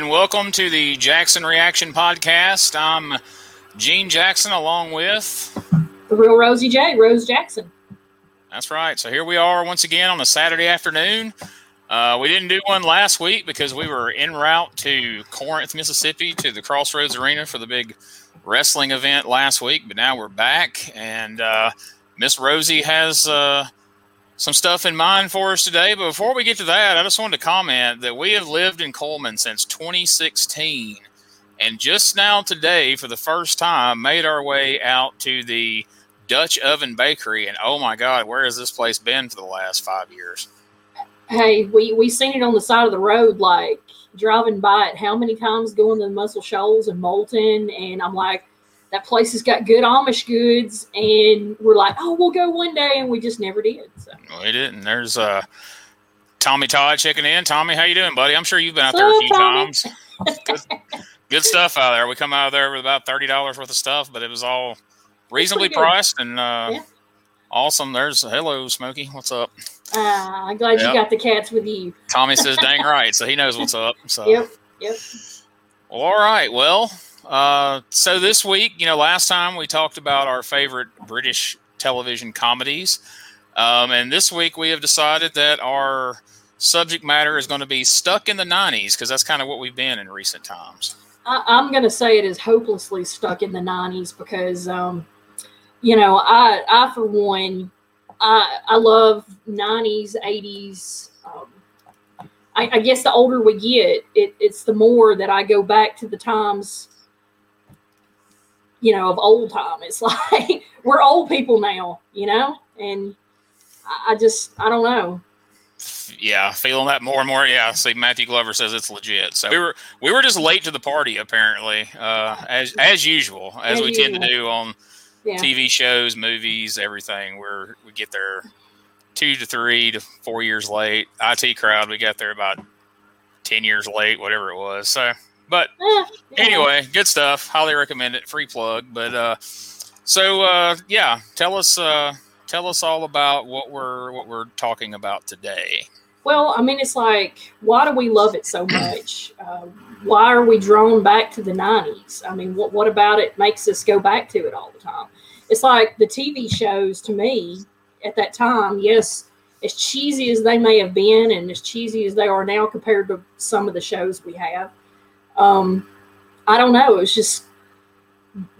and welcome to the Jackson Reaction Podcast. I'm Gene Jackson, along with the real Rosey J, Rose Jackson. That's right. So here we are once again on a Saturday afternoon. Uh, we didn't do one last week because we were en route to Corinth, Mississippi, to the Crossroads Arena for the big wrestling event last week. But now we're back, and uh, Miss Rosey has uh, some stuff in mind for us today. But before we get to that, I just wanted to comment that we have lived in Cullman since 2016, and just now today, for the first time, made our way out to the Dutch Oven Bakery. And oh my God, where has this place been for the last five years? Hey, we we seen it on the side of the road, like driving by it. How many times going to the Muscle Shoals and Moulton, and I'm like, that place has got good Amish goods, and we're like, oh, we'll go one day, and we just never did. So. We didn't. There's uh, Tommy Todd checking in. Tommy, how you doing, buddy? I'm sure you've been out there a few Tommy. times. good, good, stuff out there. We come out of there with about thirty dollars worth of stuff, but it was all reasonably priced and uh, yeah. awesome. There's hello, Smokey. What's up? Uh, I'm glad yep. you got the cats with you. Tommy says, "Dang right," so he knows what's up. So yep, yep. Well, all right. Well, uh, so this week, you know, last time we talked about our favorite British television comedies, um, and this week we have decided that our subject matter is going to be stuck in the '90s because that's kind of what we've been in recent times. I, am going to say it is hopelessly stuck in the '90s because, um, you know, I, I for one I, I love 90s, 80s. Um, I, I, guess the older we get, it, it's the more that I go back to the times, you know, of old time. It's like we're old people now, you know, and I, just, I don't know yeah, feeling that more and more. Yeah, see, Matthew Glover says it's legit. So we were we were just late to the party apparently, uh, as as usual, as, as we usual. tend to do on yeah. TV shows, movies, everything. We're we get there two to three to four years late. IT crowd, we got there about ten years late, whatever it was. So, but anyway, good stuff. Highly recommend it. Free plug. But uh, so uh, yeah, tell us uh, tell us all about what we're what we're talking about today. Well, I mean, it's like, why do we love it so much? Uh, why are we drawn back to the 90s? I mean, what, what about it makes us go back to it all the time? It's like the TV shows to me at that time, yes, as cheesy as they may have been and as cheesy as they are now compared to some of the shows we have, um, I don't know. It's just,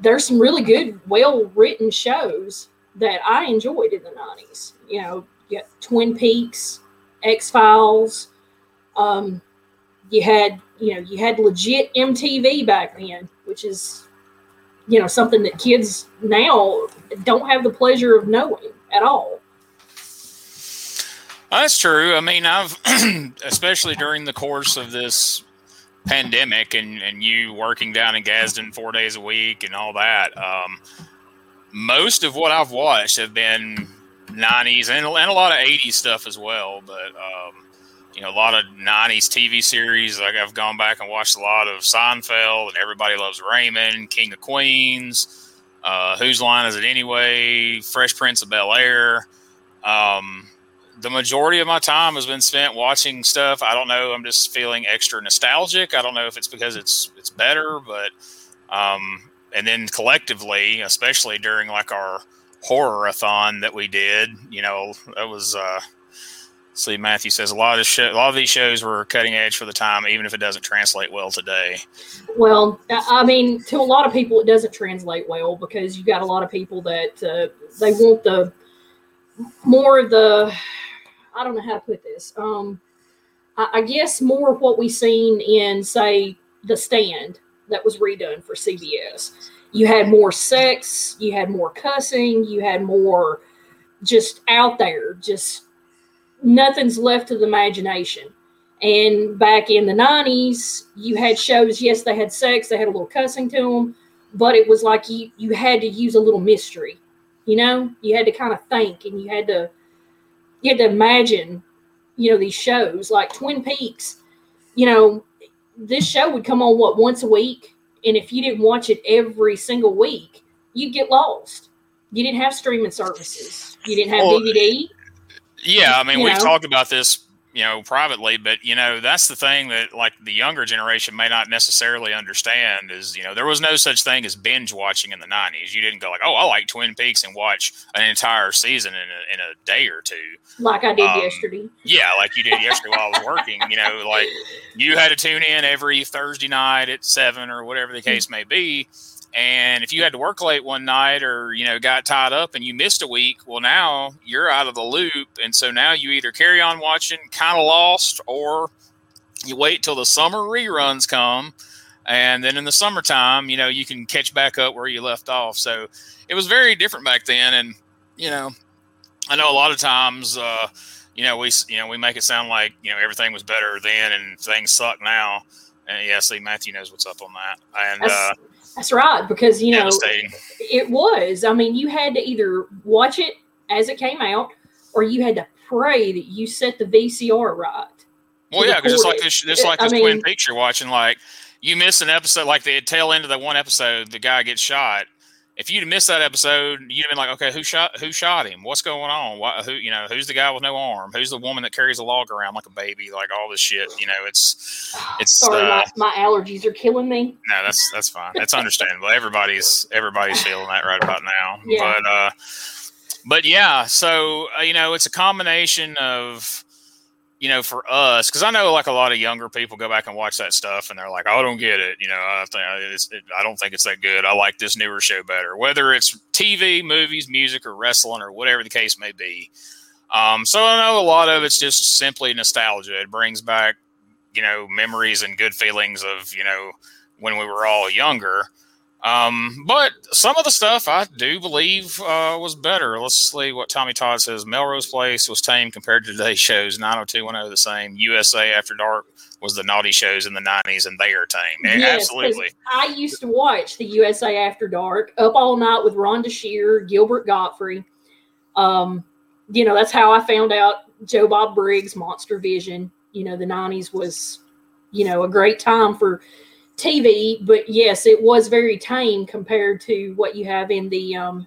there's some really good, well written shows that I enjoyed in the 90s. You know, you Twin Peaks, X Files. Um, you had you know you had legit MTV back then, which is you know something that kids now don't have the pleasure of knowing at all. That's true. I mean, I've especially during the course of this pandemic and, and you working down in Gadsden four days a week and all that. Um, most of what I've watched have been 90s and, and a lot of 80s stuff as well. But, um, you know, a lot of 90s TV series. Like I've gone back and watched a lot of Seinfeld and Everybody Loves Raymond, King of Queens, uh, Whose Line Is It Anyway, Fresh Prince of Bel Air. Um, the majority of my time has been spent watching stuff. I don't know. I'm just feeling extra nostalgic. I don't know if it's because it's it's better, but um, and then collectively, especially during like our horror-a-thon that we did, you know, that was uh see Matthew says a lot of show, a lot of these shows were cutting edge for the time, even if it doesn't translate well today. Well, I mean, to a lot of people, it doesn't translate well because you got a lot of people that uh, they want the more of the I don't know how to put this. Um, I, I guess more of what we've seen in say the stand that was redone for CBS. You had more sex, you had more cussing, you had more just out there, just nothing's left to the imagination. And back in the 90s, you had shows, yes, they had sex, they had a little cussing to them, but it was like you, you had to use a little mystery. You know, you had to kind of think and you had to you had to imagine, you know, these shows like Twin Peaks, you know, this show would come on what once a week, and if you didn't watch it every single week, you'd get lost. You didn't have streaming services. You didn't have well, DVD. Yeah, I mean, we've know. talked about this you know, privately, but you know, that's the thing that like the younger generation may not necessarily understand is, you know, there was no such thing as binge watching in the '90s. You didn't go like, oh, I like Twin Peaks and watch an entire season in a, in a day or two, like I did um, yesterday. Yeah, like you did yesterday while I was working. You know, like you had to tune in every Thursday night at seven or whatever the case may be and if you had to work late one night or, you know, got tied up and you missed a week, well, now you're out of the loop. And so now you either carry on watching kind of lost or you wait till the summer reruns come. And then in the summertime, you know, you can catch back up where you left off. So it was very different back then. And, you know, I know a lot of times, uh, you know, we, you know, we make it sound like, you know, everything was better then and things suck now. And yeah, see, Matthew knows what's up on that. And, uh, that's right, because you know it was. I mean, you had to either watch it as it came out, or you had to pray that you set the VCR right. Well, yeah, because it's like this, it's uh, like this I Twin Peaks you're watching. Like you miss an episode, like the tail end of the one episode, the guy gets shot if you'd missed that episode, you'd have been like, okay, who shot who shot him? What's going on? Why, who you know who's the guy with no arm? Who's the woman that carries a log around like a baby? Like all this shit. You know, it's it's. Sorry, uh, my, my, allergies are killing me. No, that's that's fine. That's understandable. everybody's everybody's feeling that right about now. Yeah. But uh, but yeah, so uh, you know, it's a combination of you know, for us, because I know like a lot of younger people go back and watch that stuff and they're like, oh, I don't get it. You know, I think it, I don't think it's that good. I like this newer show better, whether it's TV, movies, music, or wrestling, or whatever the case may be. Um, so I know a lot of it's just simply nostalgia. It brings back, you know, memories and good feelings of, you know, when we were all younger. Um, but some of the stuff I do believe uh, was better. Let's see what Tommy Todd says. Melrose Place was tame compared to today's shows. 90210 the same. USA After Dark was the naughty shows in the 90s, and they are tame. Yes, Absolutely. I used to watch the USA After Dark up all night with Rhonda Shear, Gilbert Gottfried. Um, you know, that's how I found out Joe Bob Briggs, Monster Vision. You know, the 90s was, you know, a great time for – TV, but yes, it was very tame compared to what you have in the um,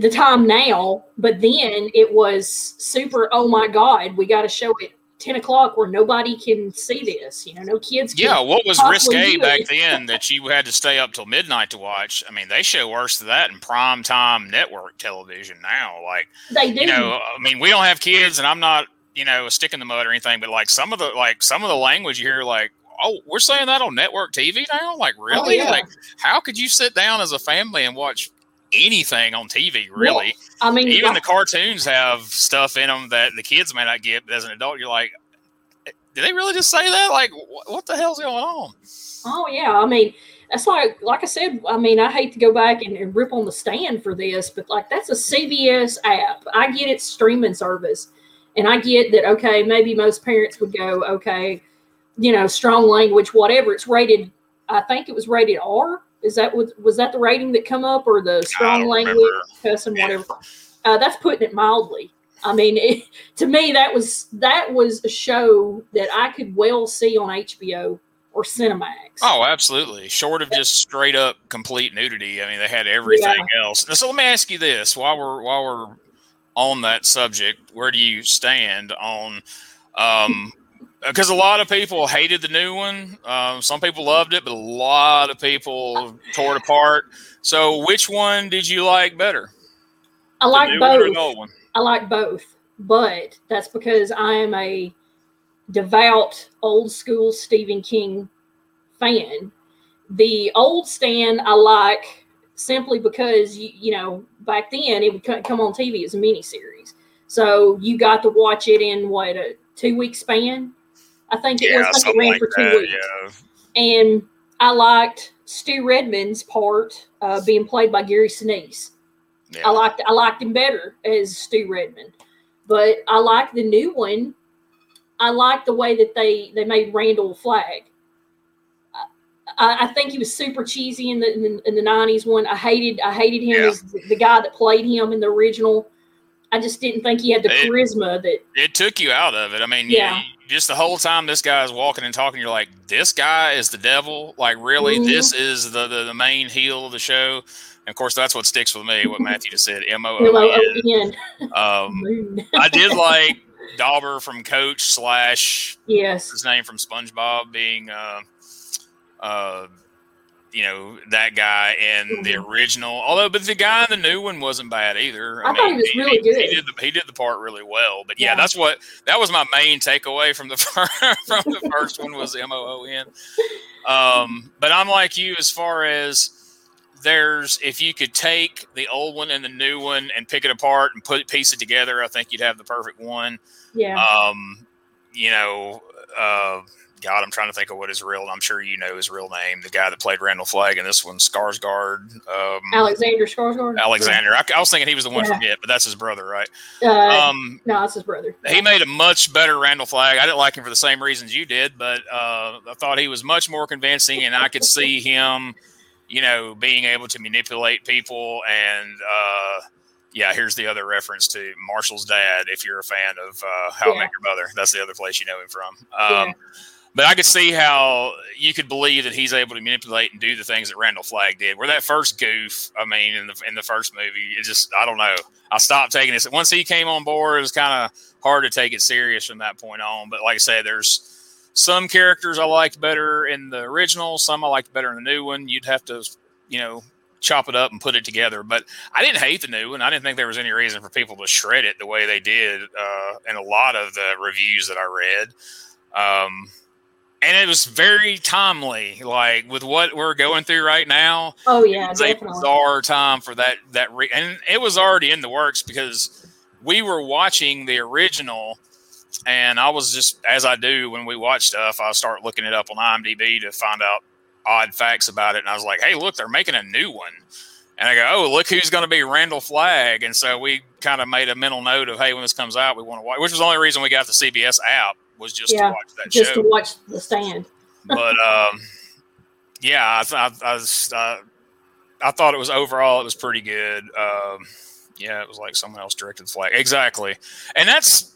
the time now. But then it was super. Oh my God, we got to show it ten o'clock where nobody can see this. You know, no kids. yeah, what was risque back then that you had to stay up till midnight to watch? I mean, they show worse than that in prime time network television now. Like they do. You know, I mean, we don't have kids, and I'm not you know a stick in the mud or anything, but like some of the like some of the language you hear like oh, we're saying that on network TV now? Like, oh, really? Oh, yeah. Like, how could you sit down as a family and watch anything on TV? Really? Well, I mean, even the cartoons have stuff in them that the kids may not get, but as an adult, you're like, did they really just say that? Like, what the hell's going on? Oh yeah, I mean, that's like, like I said, I mean, I hate to go back and, and rip on the stand for this, but like, that's a CBS app. I get its streaming service, and I get that. Okay, maybe most parents would go, okay you know, strong language, whatever. It's rated. I think it was rated R. Is that was was that the rating that come up or the strong language, cussing, whatever? Uh, that's putting it mildly. I mean, it, to me, that was that was a show that I could well see on HBO or Cinemax. Oh, absolutely. Short of just straight up complete nudity. I mean, they had everything yeah. else. So let me ask you this: while we're while we're on that subject, where do you stand on? Um, because a lot of people hated the new one. Um, some people loved it, but a lot of people tore it apart. So, which one did you like better? I like both. I like both, but that's because I am a devout old school Stephen King fan. The old stand I like simply because you, you know back then it would come on TV as a miniseries, so you got to watch it in what a two week span I think it yeah, was like it ran like for two that, weeks. Yeah. And I liked Stu Redman's part uh, being played by Gary Sinise. Yeah. I liked I liked him better as Stu Redman, but I like the new one. I like the way that they they made Randall Flagg. I, I think he was super cheesy in the in the, in the 90s one. I hated I hated him yeah. as the, the, guy that played him in the original. I just didn't think he had the it, charisma that it took you out of it. I mean, yeah. Just the whole time this guy is walking and talking, you're like, this guy is the devil. Like, really, mm-hmm. this is the, the, the main heel of the show. And of course, that's what sticks with me. What Matthew just said, M O O N. Um, I did like Dauber from Coach slash yes, his name from SpongeBob being uh, uh, you know that guy in the Mhm. original. Although, but the guy in the new one wasn't bad either. I thought he was really good. He did the he did the part really well. But yeah, Yeah. that's what that was my main takeaway from the from the first one was M O O N. Um, but I'm like you as far as there's if you could take the old one and the new one and pick it apart and put piece it together, I think you'd have the perfect one. yeah, Um, you know, uh, God, I'm trying to think of what his real. I'm sure you know his real name. The guy that played Randall Flagg in this one, Skarsgård. Um, Alexander Skarsgård. Alexander. I, I was thinking he was the one Yeah. from it, but that's his brother, right? Uh, Um, no, that's his brother. he made a much better Randall Flagg. I didn't like him for the same reasons you did, but uh, I thought he was much more convincing, and I could see him, you know, being able to manipulate people. And uh, yeah, here's the other reference to Marshall's dad. If you're a fan of uh, How I Met Your Mother, that's the other place you know him from. Um, Yeah. But I could see how you could believe that he's able to manipulate and do the things that Randall Flagg did. Where that first goof, I mean, in the in the first movie, it just I don't know. I stopped taking it once he came on board. It was kind of hard to take it serious from that point on. But like I said, there's some characters I liked better in the original, some I liked better in the new one. You'd have to, you know, chop it up and put it together. But I didn't hate the new one. I didn't think there was any reason for people to shred it the way they did uh, in a lot of the reviews that I read. Um, and it was very timely, like with what we're going through right now. Oh yeah, it was a bizarre time for that that re- and it was already in the works because we were watching the original and I was just as I do when we watch stuff I start looking it up on IMDb to find out odd facts about it and I was like hey look they're making a new one. And I go oh look who's going to be Randall Flagg. And so we kind of made a mental note of hey when this comes out we want to watch which was the only reason we got the CBS app was just Yeah, to watch that Just show to watch the stand. but um, yeah, I, I, I, was, uh, I thought it was overall it was pretty good. Um, yeah, it was like someone else directed the flag exactly, and that's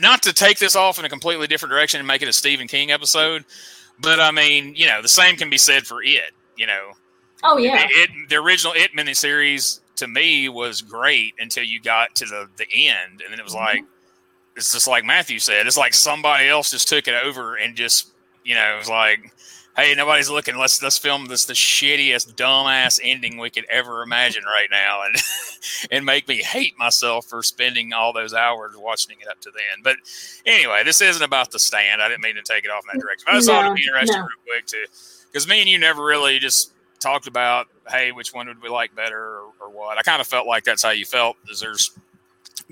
not to take this off in a completely different direction and make it a Stephen King episode, but I mean, you know, the same can be said for it. You know, Oh yeah, it the original It miniseries to me was great until you got to the the end, and then it was like it's just like Matthew said, it's like somebody else just took it over and just you know it was like, hey, nobody's looking. Let's let's film this the shittiest dumbass ending we could ever imagine right now, and and make me hate myself for spending all those hours watching it up to then. But anyway, this isn't about the stand. I didn't mean to take it off in that direction. I just thought it'd be interesting no. real quick to because me and you never really just talked about hey which one would we like better or, or what i kind of felt like that's how you felt is there's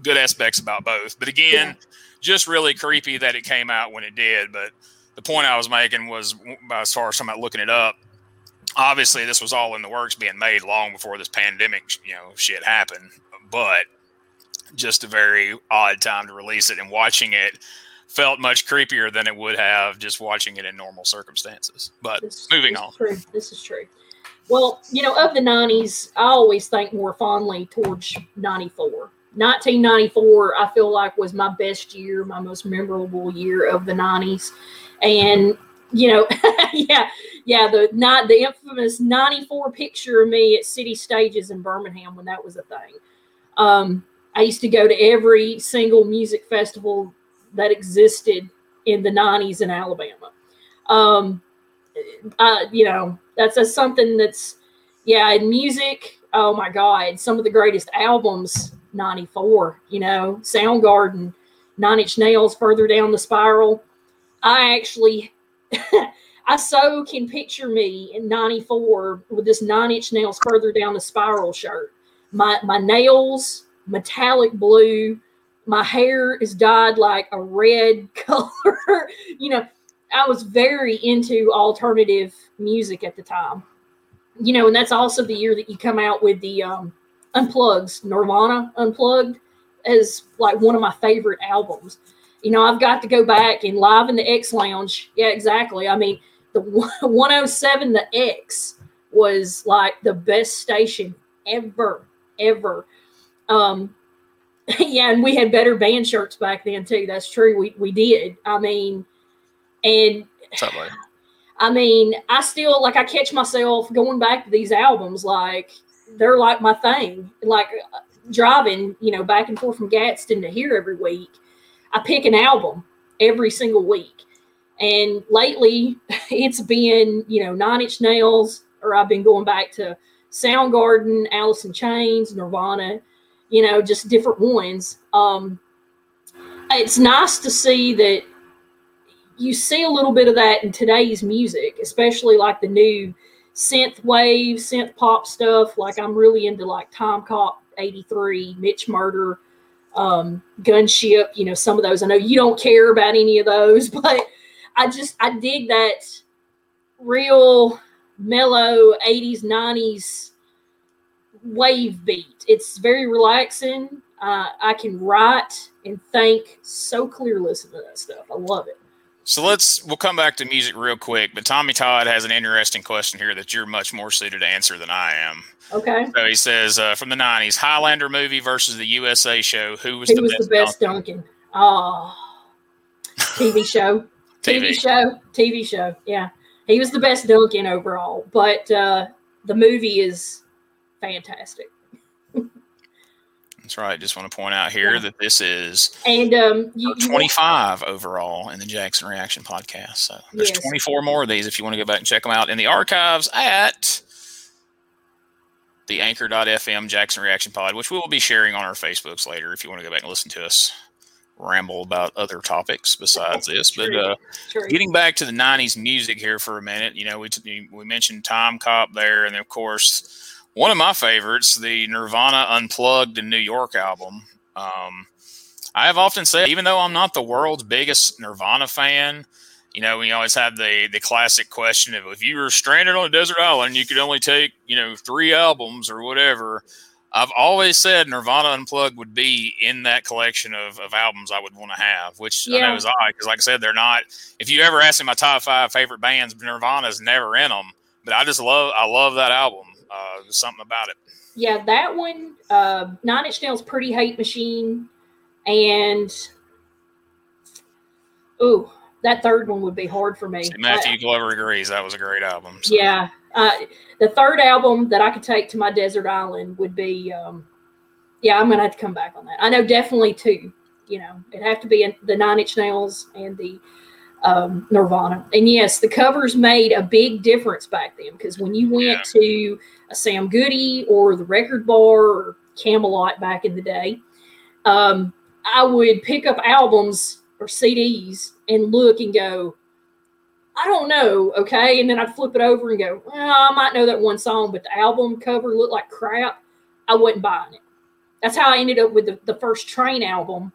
good aspects about both but again Yeah. just really creepy that it came out when it did but the point i was making was uh, as far as talking about looking it up obviously this was all in the works being made long before this pandemic you know shit happened but just a very odd time to release it and watching it felt much creepier than it would have just watching it in normal circumstances but This- moving this on True. This is true. Well, you know, of the '90s, I always think more fondly towards '94. 1994, I feel like was my best year, my most memorable year of the '90s, and you know, yeah, yeah, the not the infamous '94 picture of me at City Stages in Birmingham when that was a thing. Um, I used to go to every single music festival that existed in the '90s in Alabama. Um, you know, that's a, something that's, yeah, in music, oh my God, some of the greatest albums, 94, you know, Soundgarden, Nine Inch Nails, Further Down the Spiral. I actually, I so can picture me in 94 with this Nine Inch Nails, Further Down the Spiral shirt. My, my nails, metallic blue. My hair is dyed like a red color. you know, I was very into alternative music at the time. You know, and that's also the year that you come out with the um, Unplugged, Nirvana Unplugged, as like one of my favorite albums. You know, I've got to go back and live in the X Lounge. Yeah, exactly. I mean, the 107, the X was like the best station ever, ever. Um, yeah, and we had better band shirts back then too. That's true. We we did. I mean, and? I mean, I still like I catch myself going back to these albums like they're like my thing. Like uh, driving, you know, back and forth from Gadsden to here every week. I pick an album every single week. And lately, it's been you know Nine Inch Nails, or I've been going back to Soundgarden, Alice in Chains, Nirvana, you know, just different ones. Um, it's nice to see that you see a little bit of that in today's music, especially like the new synth wave, synth pop stuff. Like I'm really into like Timecop 83, Mitch Murder, um, Gunship, you know, some of those. I know you don't care about any of those, but I just I dig that real mellow 80s, 90s wave beat. It's very relaxing. Uh, I can write and think so clear listening to that stuff. I love it. So let's we'll come back to music real quick, but Tommy Todd has an interesting question here that you're much more suited to answer than I am. Okay. So he says uh, from the '90s, Highlander movie versus the USA show. Who was Who the was best? the best Duncan? Oh, TV show. TV. TV. show. TV show. Yeah. He was the best Duncan overall, but uh, the movie is fantastic. That's right. Just want to point out here Yeah. that this is And um, you, you 25 overall in the Jackson Reaction podcast. So there's Yes. 24 more of these if you want to go back and check them out in the archives at the anchor.fm Jackson Reaction Pod, which we will be sharing on our Facebooks later if you want to go back and listen to us ramble about other topics besides this. But uh, getting back to the 90s music here for a minute, you know, we, t- we mentioned Time Cop there, and of course, one of my favorites, the Nirvana Unplugged in New York album. Um, I have often said, even though I'm not the world's biggest Nirvana fan, you know, we always have the the classic question of if you were stranded on a desert island, you could only take, you know, three albums or whatever. I've always said Nirvana Unplugged would be in that collection of, of albums I would want to have, which I know is odd because, like I said, they're not. If you ever ask me my top five favorite bands, Nirvana's never in them. But I just love, I love that album. Uh, there's something about it. Yeah, that one, uh, Nine Inch Nails, Pretty Hate Machine, and ooh, that third one would be hard for me. Matthew Glover agrees that was a great album. so. Yeah, uh, the third album that I could take to my desert island would be, um, yeah, I'm gonna have to come back on that. I know definitely two. You know, it'd have to be in the Nine Inch Nails and the um, Nirvana. And yes, the covers made a big difference back then because when you went Yeah. to a Sam Goody or the Record Bar or Camelot back in the day, um, I would pick up albums or CDs and look and go, I don't know, okay. And then I'd flip it over and go, well, I might know that one song, but the album cover looked like crap. I wasn't buying it. That's how I ended up with the, the first Train album.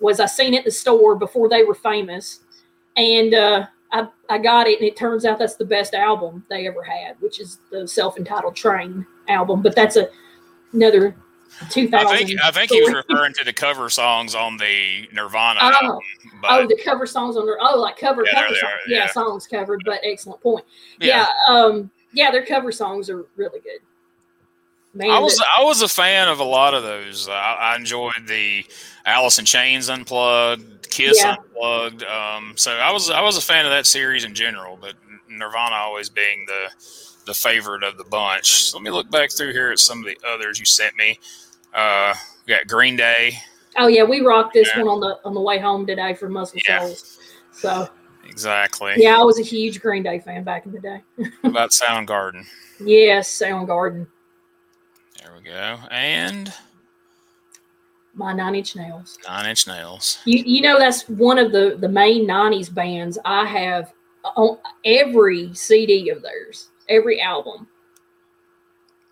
Was I seen it in the store before they were famous, and uh, I I got it, and it turns out that's the best album they ever had, which is the self-entitled Train album. But that's a another two I think I think he was referring to the cover songs on the Nirvana Oh. album. But oh, the cover songs on there. Oh, like cover Yeah, cover songs. are, Yeah, yeah. songs covered, but excellent point. yeah, yeah um yeah their cover songs are really good man I was I was a fan of a lot of those. I, I enjoyed the Alice in Chains unplugged, Kiss Yeah. unplugged. Um, so I was I was a fan of that series in general, but Nirvana always being the the favorite of the bunch. So let me look back through here at some of the others you sent me. Uh, we got Green Day, oh yeah we rocked this Yeah. one on the on the way home today from muscle Yeah. Shoals so exactly. yeah i was a huge green day fan back in the day About Soundgarden. yes soundgarden There we go, and my nine inch nails Nine Inch Nails. you, you know that's one of the the main 90s bands i have on every cd of theirs every album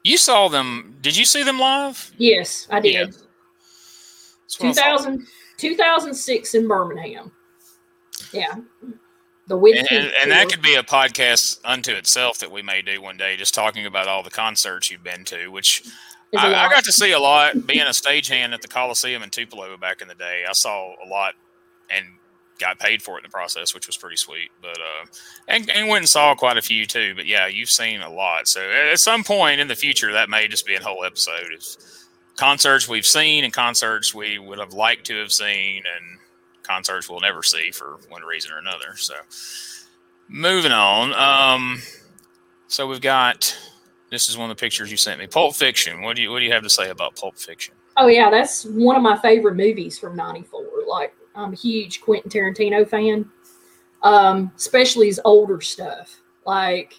You saw them? Did you see them live? yes i did Yeah. That's what I 2000, 2006 in birmingham yeah the with and, and, and that could be a podcast unto itself that we may do one day, just talking about all the concerts you've been to. Which I, I got to see a lot. Being a stagehand at the Coliseum in Tupelo back in the day, I saw a lot and got paid for it in the process, which was pretty sweet. But uh, and, and went and saw quite a few too. But yeah, you've seen a lot. So at some point in the future, that may just be a whole episode of concerts we've seen and concerts we would have liked to have seen and concerts we'll never see for one reason or another. So moving on. Um, so we've got this is one of the pictures you sent me. Pulp Fiction. What do you what do you have to say about Pulp Fiction? Oh yeah, that's one of my favorite movies from '94. Like, I'm a huge Quentin Tarantino fan, um, especially his older stuff like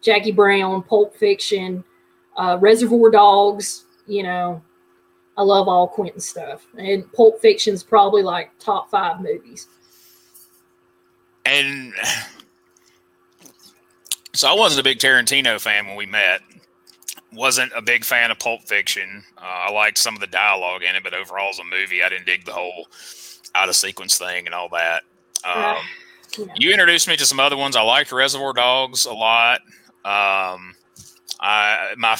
Jackie Brown, Pulp Fiction, uh, Reservoir Dogs. You know, I love all Quentin stuff, and Pulp Fiction's probably like top five movies. And so I wasn't a big Tarantino fan when we met. Wasn't a big fan of Pulp Fiction. Uh, I liked some of the dialogue in it, but overall as a movie, I didn't dig the whole out of sequence thing and all that. Um, uh, yeah. You introduced me to some other ones. I liked Reservoir Dogs a lot. Um, I my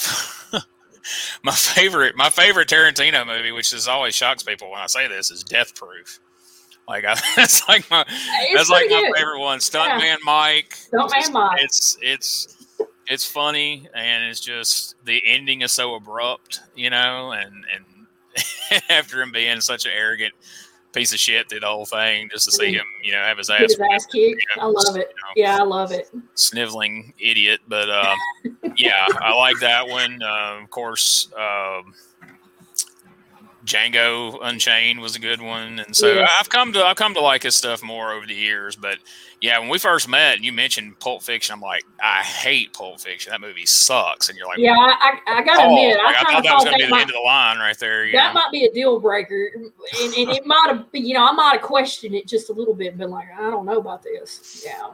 my favorite my favorite Tarantino movie, which is always shocks people when I say this, is Death Proof. Like I, that's like my it's that's like good. my favorite one. Stuntman yeah. Mike. Stuntman Mike. It's it's it's funny and it's just the ending is so abrupt, you know, and and after him being such an arrogant piece of shit through the whole thing, just to see him, you know, have his ass, his ass kicked. You know, I love it. You know, yeah, I love it. Sniveling idiot, but uh, yeah, I like that one. Uh, of course. Um, Django Unchained was a good one, and so yeah. I've come to I've come to like his stuff more over the years. But yeah, when we first met, and you mentioned Pulp Fiction. I'm like, I hate Pulp Fiction. That movie sucks. And you're like, Yeah, I, I gotta oh, admit, like, I, I, thought that was gonna be the might, end of the line right there. that know? might be a deal breaker, and, and it might have, you know, I might have questioned it just a little bit, and been like, I don't know about this. Yeah.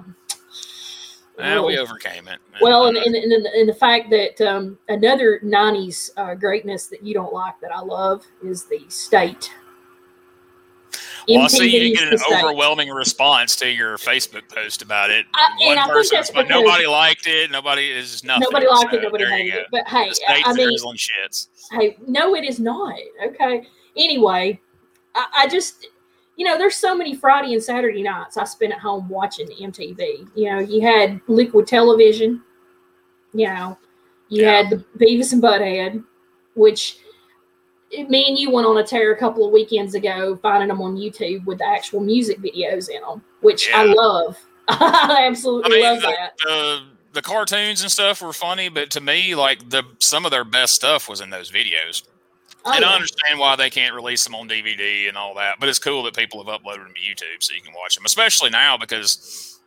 Well, we overcame it. Well, and, and, and, and the fact that um, another 90s uh, greatness that you don't like that I love is the state. Well, I see you get an overwhelming response to your Facebook post about it. I, One person, but nobody liked it. Nobody is nothing. Nobody liked so, it. Nobody hated it. But hey, I mean, shits. Hey, no, it is not. Okay. Anyway, I, I just you know, there's so many Friday and Saturday nights I spent at home watching MTV. You know, you had liquid television, you know, you yeah. had the Beavis and Butthead, which me and you went on a tear a couple of weekends ago, finding them on YouTube with the actual music videos in them, which yeah. I love. I absolutely I mean, love the, that. The, the cartoons and stuff were funny, but to me, like the some of their best stuff was in those videos. Oh, and yeah. I understand why they can't release them on DVD and all that, but it's cool that people have uploaded them to YouTube so you can watch them, especially now because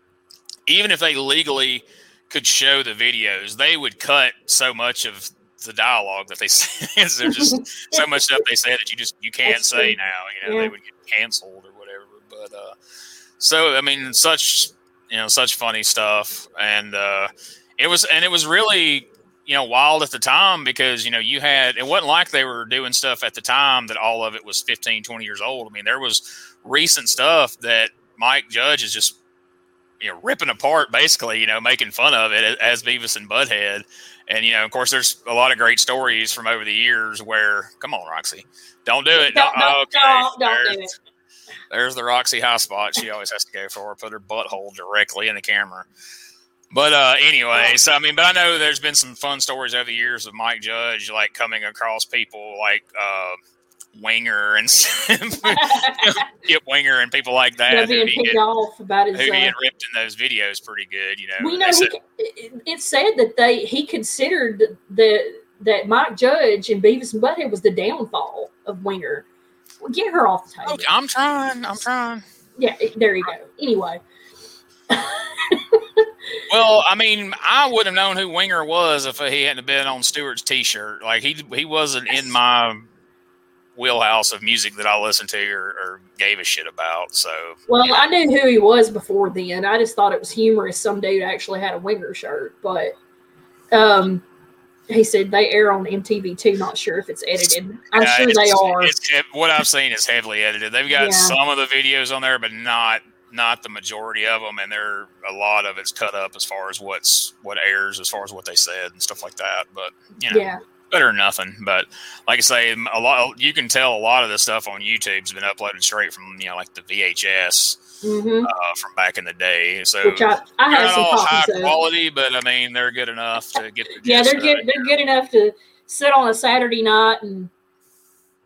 even if they legally could show the videos, they would cut so much of the dialogue that they say. There's just so much stuff they say that you just you can't That's say true. now. You know, yeah. they would get canceled or whatever. But uh, so I mean, such you know, such funny stuff, and uh, it was and it was really you know, wild at the time because, you know, you had, it wasn't like they were doing stuff at the time that all of it was 15, 20 years old. I mean, there was recent stuff that Mike Judge is just, you know, ripping apart basically, you know, making fun of it as Beavis and Butthead. And, you know, of course, there's a lot of great stories from over the years where, come on, Roxy, don't do it. Don't, don't, okay. don't, don't do it. There's the Roxy high spot she always has to go for, put her butthole directly in the camera. But uh, anyway, so I mean, but I know there's been some fun stories over the years of Mike Judge, like coming across people like uh, Winger and Kip Winger and people like that. Being picked off about his, who he had uh, ripped in those videos pretty good, you know. We know said, he, it said that they he considered that that Mike Judge and Beavis and Butthead was the downfall of Winger. Well, get her off the table. Okay, I'm trying. I'm trying. Yeah, there you go. Anyway. well, I mean, I would have known who Winger was if he hadn't been on Stewart's T-shirt. Like he he wasn't in my wheelhouse of music that I listened to or, or, gave a shit about. So, well, I knew who he was before then. I just thought it was humorous. Some dude actually had a Winger shirt, but um, he said they air on MTV too. Not sure if it's edited. I'm yeah, sure they are. what I've seen is heavily edited. They've got yeah. some of the videos on there, but not not the majority of them, and there a lot of it's cut up as far as what's what airs, as far as what they said and stuff like that. But you know, yeah. better than nothing. But like I say, a lot you can tell a lot of the stuff on YouTube's been uploaded straight from you know like the VHS. Mm-hmm. Uh, from back in the day, so Which I, I have some all high of. quality, but I mean they're good enough to get the yeah they're good they're good enough to sit on a Saturday night and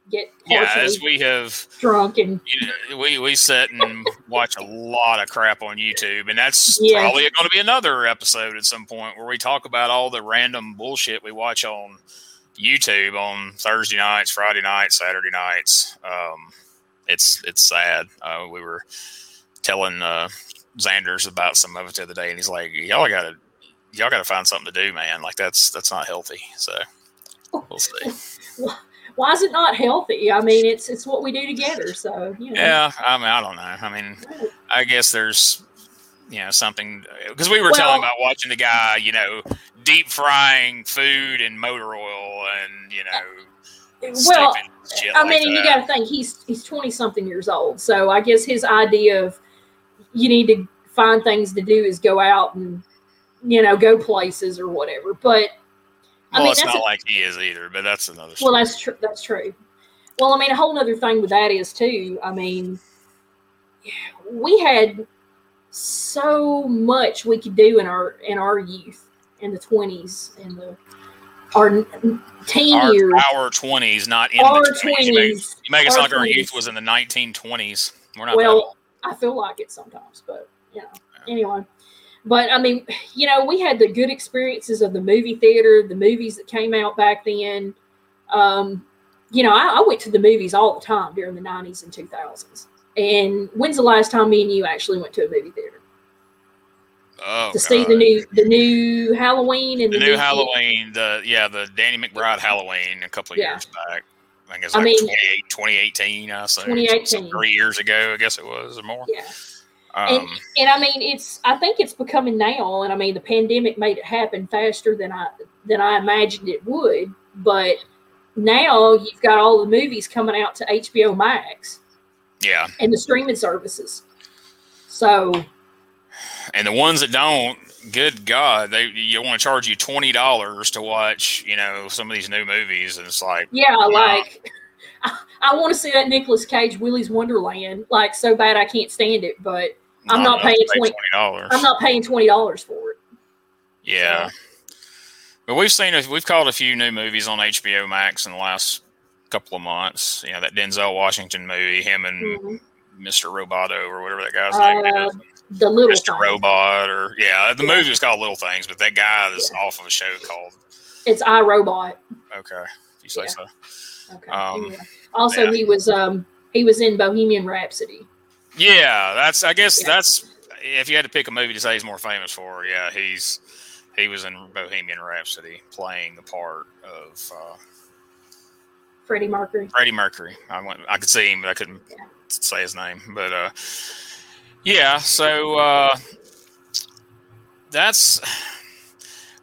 get yeah as we have drunk and you know, we we sit and watch a lot of crap on youtube and that's yeah. probably going to be another episode at some point where we talk about all the random bullshit we watch on youtube on thursday nights friday nights saturday nights um, it's it's sad. Uh, we were telling uh, Xander's about some of it the other day, and he's like, "Y'all gotta, y'all gotta find something to do, man. Like that's that's not healthy." So we'll see. Why is it not healthy? I mean, it's it's what we do together. So you know. Yeah, I mean, I don't know. I mean, I guess there's you know something because we were Well- telling about watching the guy, you know, deep frying food and motor oil, and you know, well, I like mean, you got to think he's he's twenty something years old. So I guess his idea of you need to find things to do is go out and you know go places or whatever. But I well, mean, it's that's not a- like he is either, but that's another. well, that's true. That's true. Well, I mean, a whole other thing with that is too. I mean, we had so much we could do in our in our youth, in the twenties, in the our teen our, years, our 20s, not in our the 20s. You make, twenties. you make it sound like our 20s. youth was in the 1920s. We're not that Well. I feel like it sometimes, but you know, anyway. But I mean, you know, we had the good experiences of the movie theater, the movies that came out back then. Um, you know, I, I went to the movies all the time during the '90s and 2000s. And when's the last time me and you actually went to a movie theater Oh, to see the new the new Halloween and the the, new Halloween, the yeah, the Danny McBride Halloween a couple of Yeah. years back. I think it's I like mean- 28 2018, I assume. 2018. So three years ago, I guess it was, or more. Yeah, Um, and I mean, it's I think it's becoming now, and I mean, the pandemic made it happen faster than I than I imagined it would. But now you've got all the movies coming out to HBO Max yeah. and the streaming services. So And the ones that don't, good God, they you want to charge you twenty dollars to watch, you know, some of these new movies, and it's like, yeah, like I, I want to see that Nicolas Cage Willy's Wonderland like so bad I can't stand it, but I'm not to paying pay 20 dollars. I'm not paying twenty dollars for it. Yeah. But we've seen we've called a few new movies on HBO Max in the last couple of months. You know that Denzel Washington movie, him and Mhm. Mr. Roboto or whatever that guy's Uh, name is. The little Mr. thing. Robot or yeah, the Yeah. movie was called Little Things, but that guy is off of a show called It's iRobot. Okay, if you say Yeah. so. Okay. Um, anyway. Also, yeah. he was um he was in Bohemian Rhapsody. Yeah, that's I guess Yeah. that's if you had to pick a movie to say he's more famous for, yeah, he's he was in Bohemian Rhapsody playing the part of uh, Freddie Mercury. Freddie Mercury. I went, I could see him, but I couldn't say his name. But uh, yeah, so uh, that's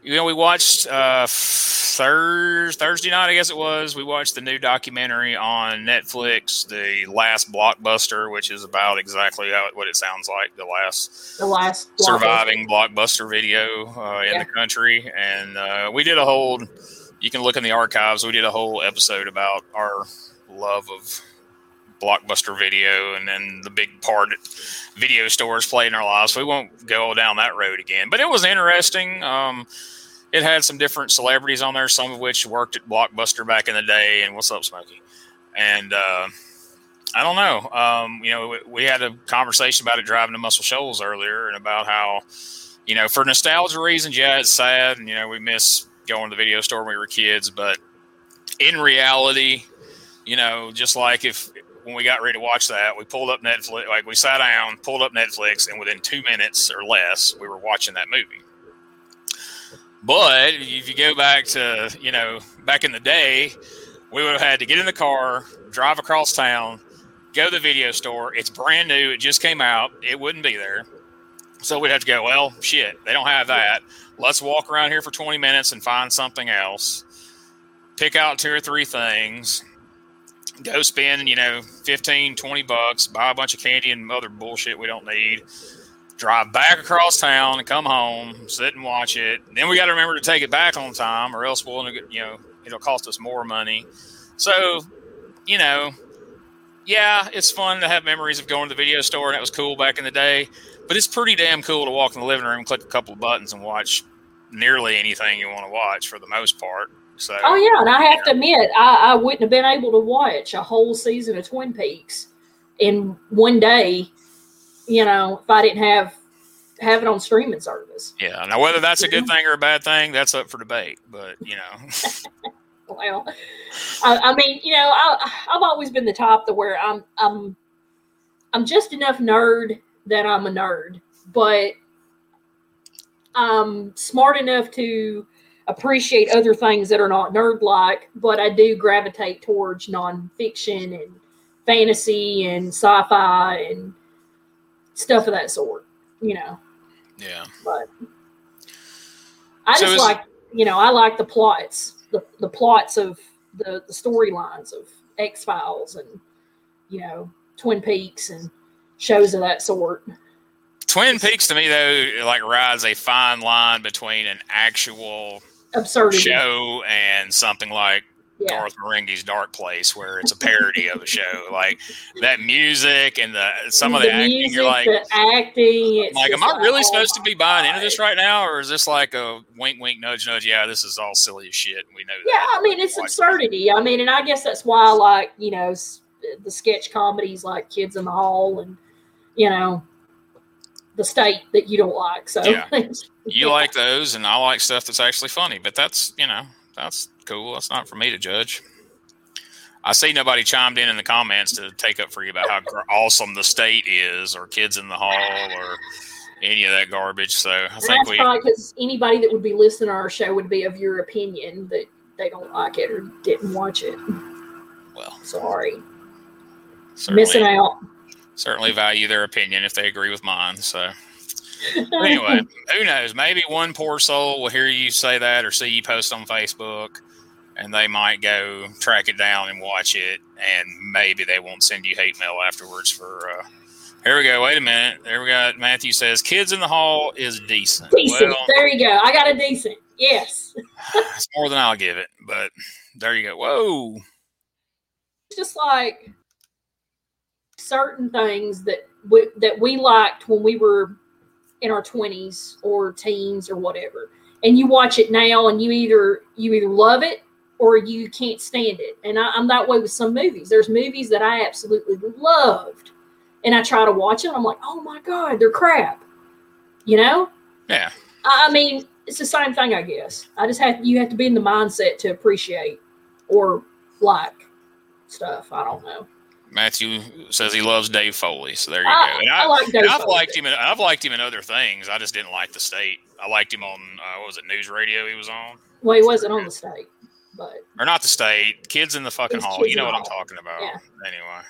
you know we watched uh, Thurs Thursday night, I guess it was. We watched the new documentary on Netflix, the last blockbuster, which is about exactly how, what it sounds like, the last The last surviving blockbuster video uh, in Yeah. the country, and uh, we did a whole. You can look in the archives. We did a whole episode about our love of blockbuster video, and then the big part video stores played in our lives. We won't go down that road again, but it was interesting. Um, it had some different celebrities on there, some of which worked at Blockbuster back in the day. And what's up, Smokey? And uh, I don't know. Um, you know, we, we had a conversation about it driving to Muscle Shoals earlier, and about how, you know, for nostalgia reasons, yeah, it's sad, and you know, we miss going to the video store when we were kids. But in reality, you know, just like if when we got ready to watch that, we pulled up Netflix, like we sat down, pulled up Netflix, and within two minutes or less, we were watching that movie. But if you go back to, you know, back in the day, we would have had to get in the car, drive across town, go to the video store. It's brand new. It just came out. It wouldn't be there. So we'd have to go, well, shit, they don't have that. Let's walk around here for 20 minutes and find something else. Pick out two or three things. Go spend, you know, 15, 20 bucks, buy a bunch of candy and other bullshit we don't need. Drive back across town and come home, sit and watch it. Then we got to remember to take it back on time, or else we'll, you know, it'll cost us more money. So, you know, yeah, it's fun to have memories of going to the video store, and that was cool back in the day. But it's pretty damn cool to walk in the living room, click a couple of buttons, and watch nearly anything you want to watch for the most part. So, Oh yeah, and I have to admit, I, I wouldn't have been able to watch a whole season of Twin Peaks in one day, you know, if I didn't have have it on streaming service. yeah. Now, whether that's a good thing or a bad thing, that's up for debate. But you know, well, I, I, mean, you know, I, have always been the type to where I'm, I'm, I'm just enough nerd that I'm a nerd, but I'm smart enough to appreciate other things that are not nerd like, but I do gravitate towards nonfiction and fantasy and sci-fi and stuff of that sort. You know. Yeah. But I So just like you know I like the plots, the the plots of the the storylines of X Files and you know Twin Peaks and shows of that sort. Twin Peaks to me though, like rides a fine line between an actual Absurdity. show and something like Yeah. Garth Marenghi's Dark Place, where it's a parody of a show. Like that music and the some of the, acting, music, you're like, the acting. Like, am I really oh supposed to be buying into this right now, or is this like a wink, wink, nudge, nudge? Yeah, this is all silly as shit. and We know that. Yeah, I mean it's Like- absurdity. I mean, and I guess that's why I like you know the sketch comedies like Kids in the Hall and you know the state that you don't like. So Yeah. You like those, and I like stuff that's actually funny. But that's you know that's cool. That's not for me to judge. I see nobody chimed in in the comments to take up for you about how awesome the state is, or Kids in the Hall, or any of that garbage. So I And think that's we because anybody that would be listening to our show would be of your opinion that they don't like it or didn't watch it. well Sorry, missing out. Certainly value their opinion if they agree with mine. So anyway, who knows? Maybe one poor soul will hear you say that or see you post on Facebook, and they might go track it down and watch it, and maybe they won't send you hate mail afterwards. For uh, here we go. Wait a minute. There we got Matthew says "Kids in the Hall" is decent. decent. Well, there you go. I got a decent. Yes, it's more than I'll give it, but there you go. Whoa. it's just like certain things that we, that we liked when we were in our 20s or teens or whatever. And you watch it now and you either you either love it or you can't stand it. And I, i'm that way with some movies. There's movies that i absolutely loved and i try to watch it i'm like oh my god they're crap. You know? Yeah. i I mean it's the same thing i guess. I just have you have to be in the mindset to appreciate or like stuff. I don't know Matthew says he loves Dave Foley, so there you go. I, And I I, like and I've Foley. liked him. In, I've liked him in other things. I just didn't like the state. I liked him on uh, what was it, news radio? He was on, Well, he wasn't on the state, but or not the state. Kids in the fucking hall. You know what I'm talking about. Yeah. Anyway,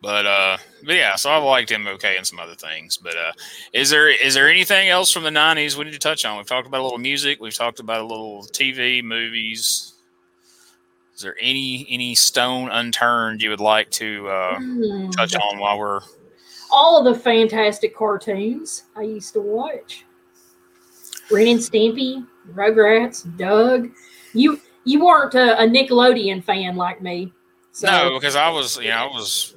but uh, but yeah. So I've liked him okay in some other things. But uh, is there is there anything else from the '90s we need to touch on? We've talked about a little music. We've talked about a little TV, movies. Is there any any stone unturned you would like to uh, Hmm. touch on while we're all of the fantastic cartoons I used to watch. Ren and Stimpy, Rugrats, Doug. You you weren't a, a Nickelodeon fan like me. So, No, because I was, you know, I was.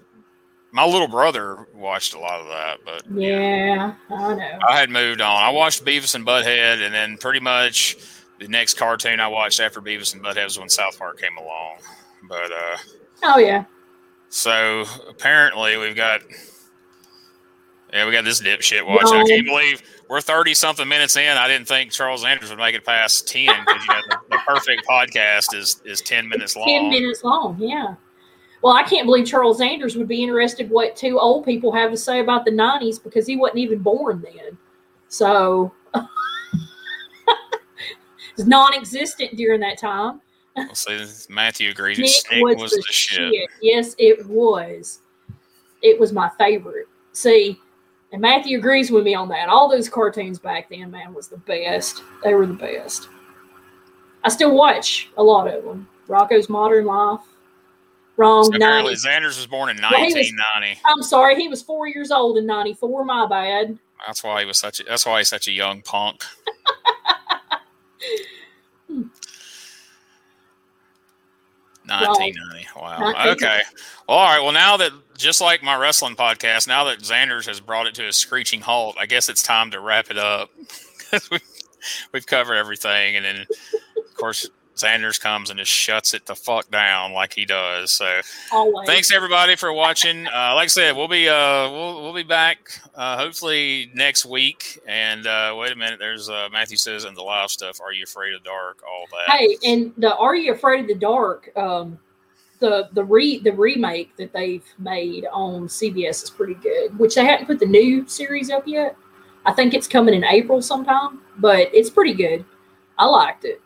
My little brother watched a lot of that, but Yeah, I know. I had moved on. I watched Beavis and Butthead, and then pretty much the next cartoon I watched after Beavis and Butthead was when South Park came along. But uh, Oh yeah. so apparently we've got, yeah, we got this dipshit watching. I can't believe we're thirty something minutes in. I didn't think Charles Sanders would make it past ten because you know the, the perfect podcast is is ten minutes long. Ten minutes long, yeah. Well, I can't believe Charles Sanders would be interested what two old people have to say about the nineties because he wasn't even born then. So it's non-existent during that time. We'll see. Matthew agrees. Nick Snick was, was, the, the shit. shit. Yes, it was. It was my favorite. See, and Matthew agrees with me on that. All those cartoons back then, man, was the best. They were the best. I still watch a lot of them. Rocko's Modern Life. Wrong. So apparently, 90. Sanders was born in he was- 1990. I'm sorry, he was four years old in '94. My bad. That's why he was such. A, that's why he's such a young punk. Hmm. Nineteen ninety. Wow. 1990. Okay. Well, all right. Well, now that just like my wrestling podcast, now that Sanders has brought it to a screeching halt, I guess it's time to wrap it up. we've, we've covered everything, and then of course Sanders comes and just shuts it the fuck down like he does. So Always. thanks everybody for watching. Uh, like I said, we'll be uh, we'll we'll be back uh, hopefully next week. And uh, wait a minute, there's uh, Matthew says in the live stuff. Are you afraid of dark? All that. Hey, and the Are You Afraid of the Dark? Um, the the re the remake that they've made on CBS is pretty good. Which they haven't put the new series up yet. I think it's coming in April sometime, but it's pretty good. I liked it.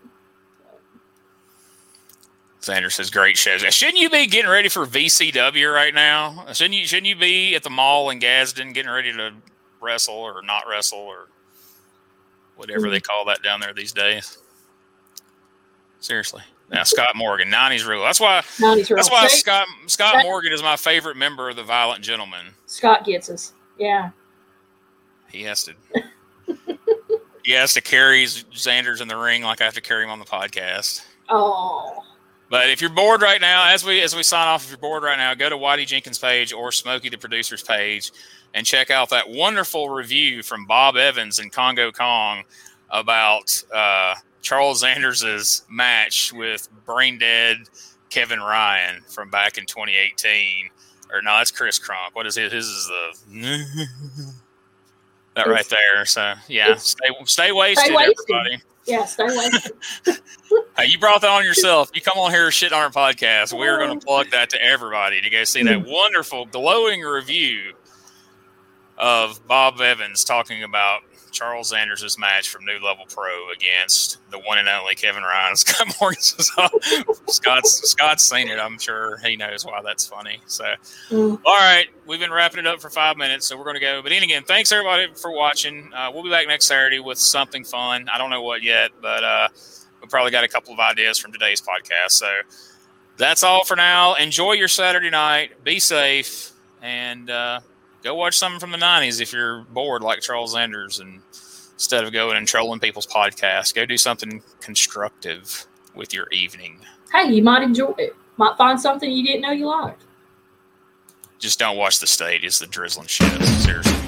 Sanders says great shows. Shouldn't you be getting ready for VCW right now? Shouldn't you shouldn't you be at the mall in Gadsden getting ready to wrestle or not wrestle or whatever they call that down there these days? Seriously. Now Scott Morgan, nineties rule. That's why 90s rule. that's why Scott Scott Morgan is my favorite member of the Violent Gentlemen. Scott gets us. Yeah. He has to he has to carry Sanders in the ring like I have to carry him on the podcast. Oh. But if you're bored right now, as we as we sign off, if you're bored right now, go to Whitey Jenkins' page or Smokey the producer's page and check out that wonderful review from Bob Evans and Kongo Kong about uh, Charles Sanders's match with brain dead Kevin Ryan from back in 2018. Or no, that's Chris Kronk. What is it? His is the that right there. So yeah, stay stay wasted, wasted. everybody. Yeah, stay away. Hey, you brought that on yourself. You come on here shit on our podcast. We're going to oh. plug that to everybody to go see that wonderful, glowing review of Bob Evans talking about Charles Sanders' match from New Level Pro against the one and only Kevin Ryan. Scott oh, Scott's, Scott's seen it. I'm sure he knows why that's funny. So, Mm. all right, we've been wrapping it up for five minutes, so we're going to go. But then again, thanks everybody for watching. Uh, we'll be back next Saturday with something fun. I don't know what yet, but uh, we probably got a couple of ideas from today's podcast. So that's all for now. Enjoy your Saturday night. Be safe and uh, go watch something from the '90s if you're bored like Charles Sanders and instead of going and trolling people's podcasts, go do something constructive with your evening. hey, you might enjoy it. Might find something you didn't know you liked. Just don't watch the state. It's the drizzling shit. Seriously.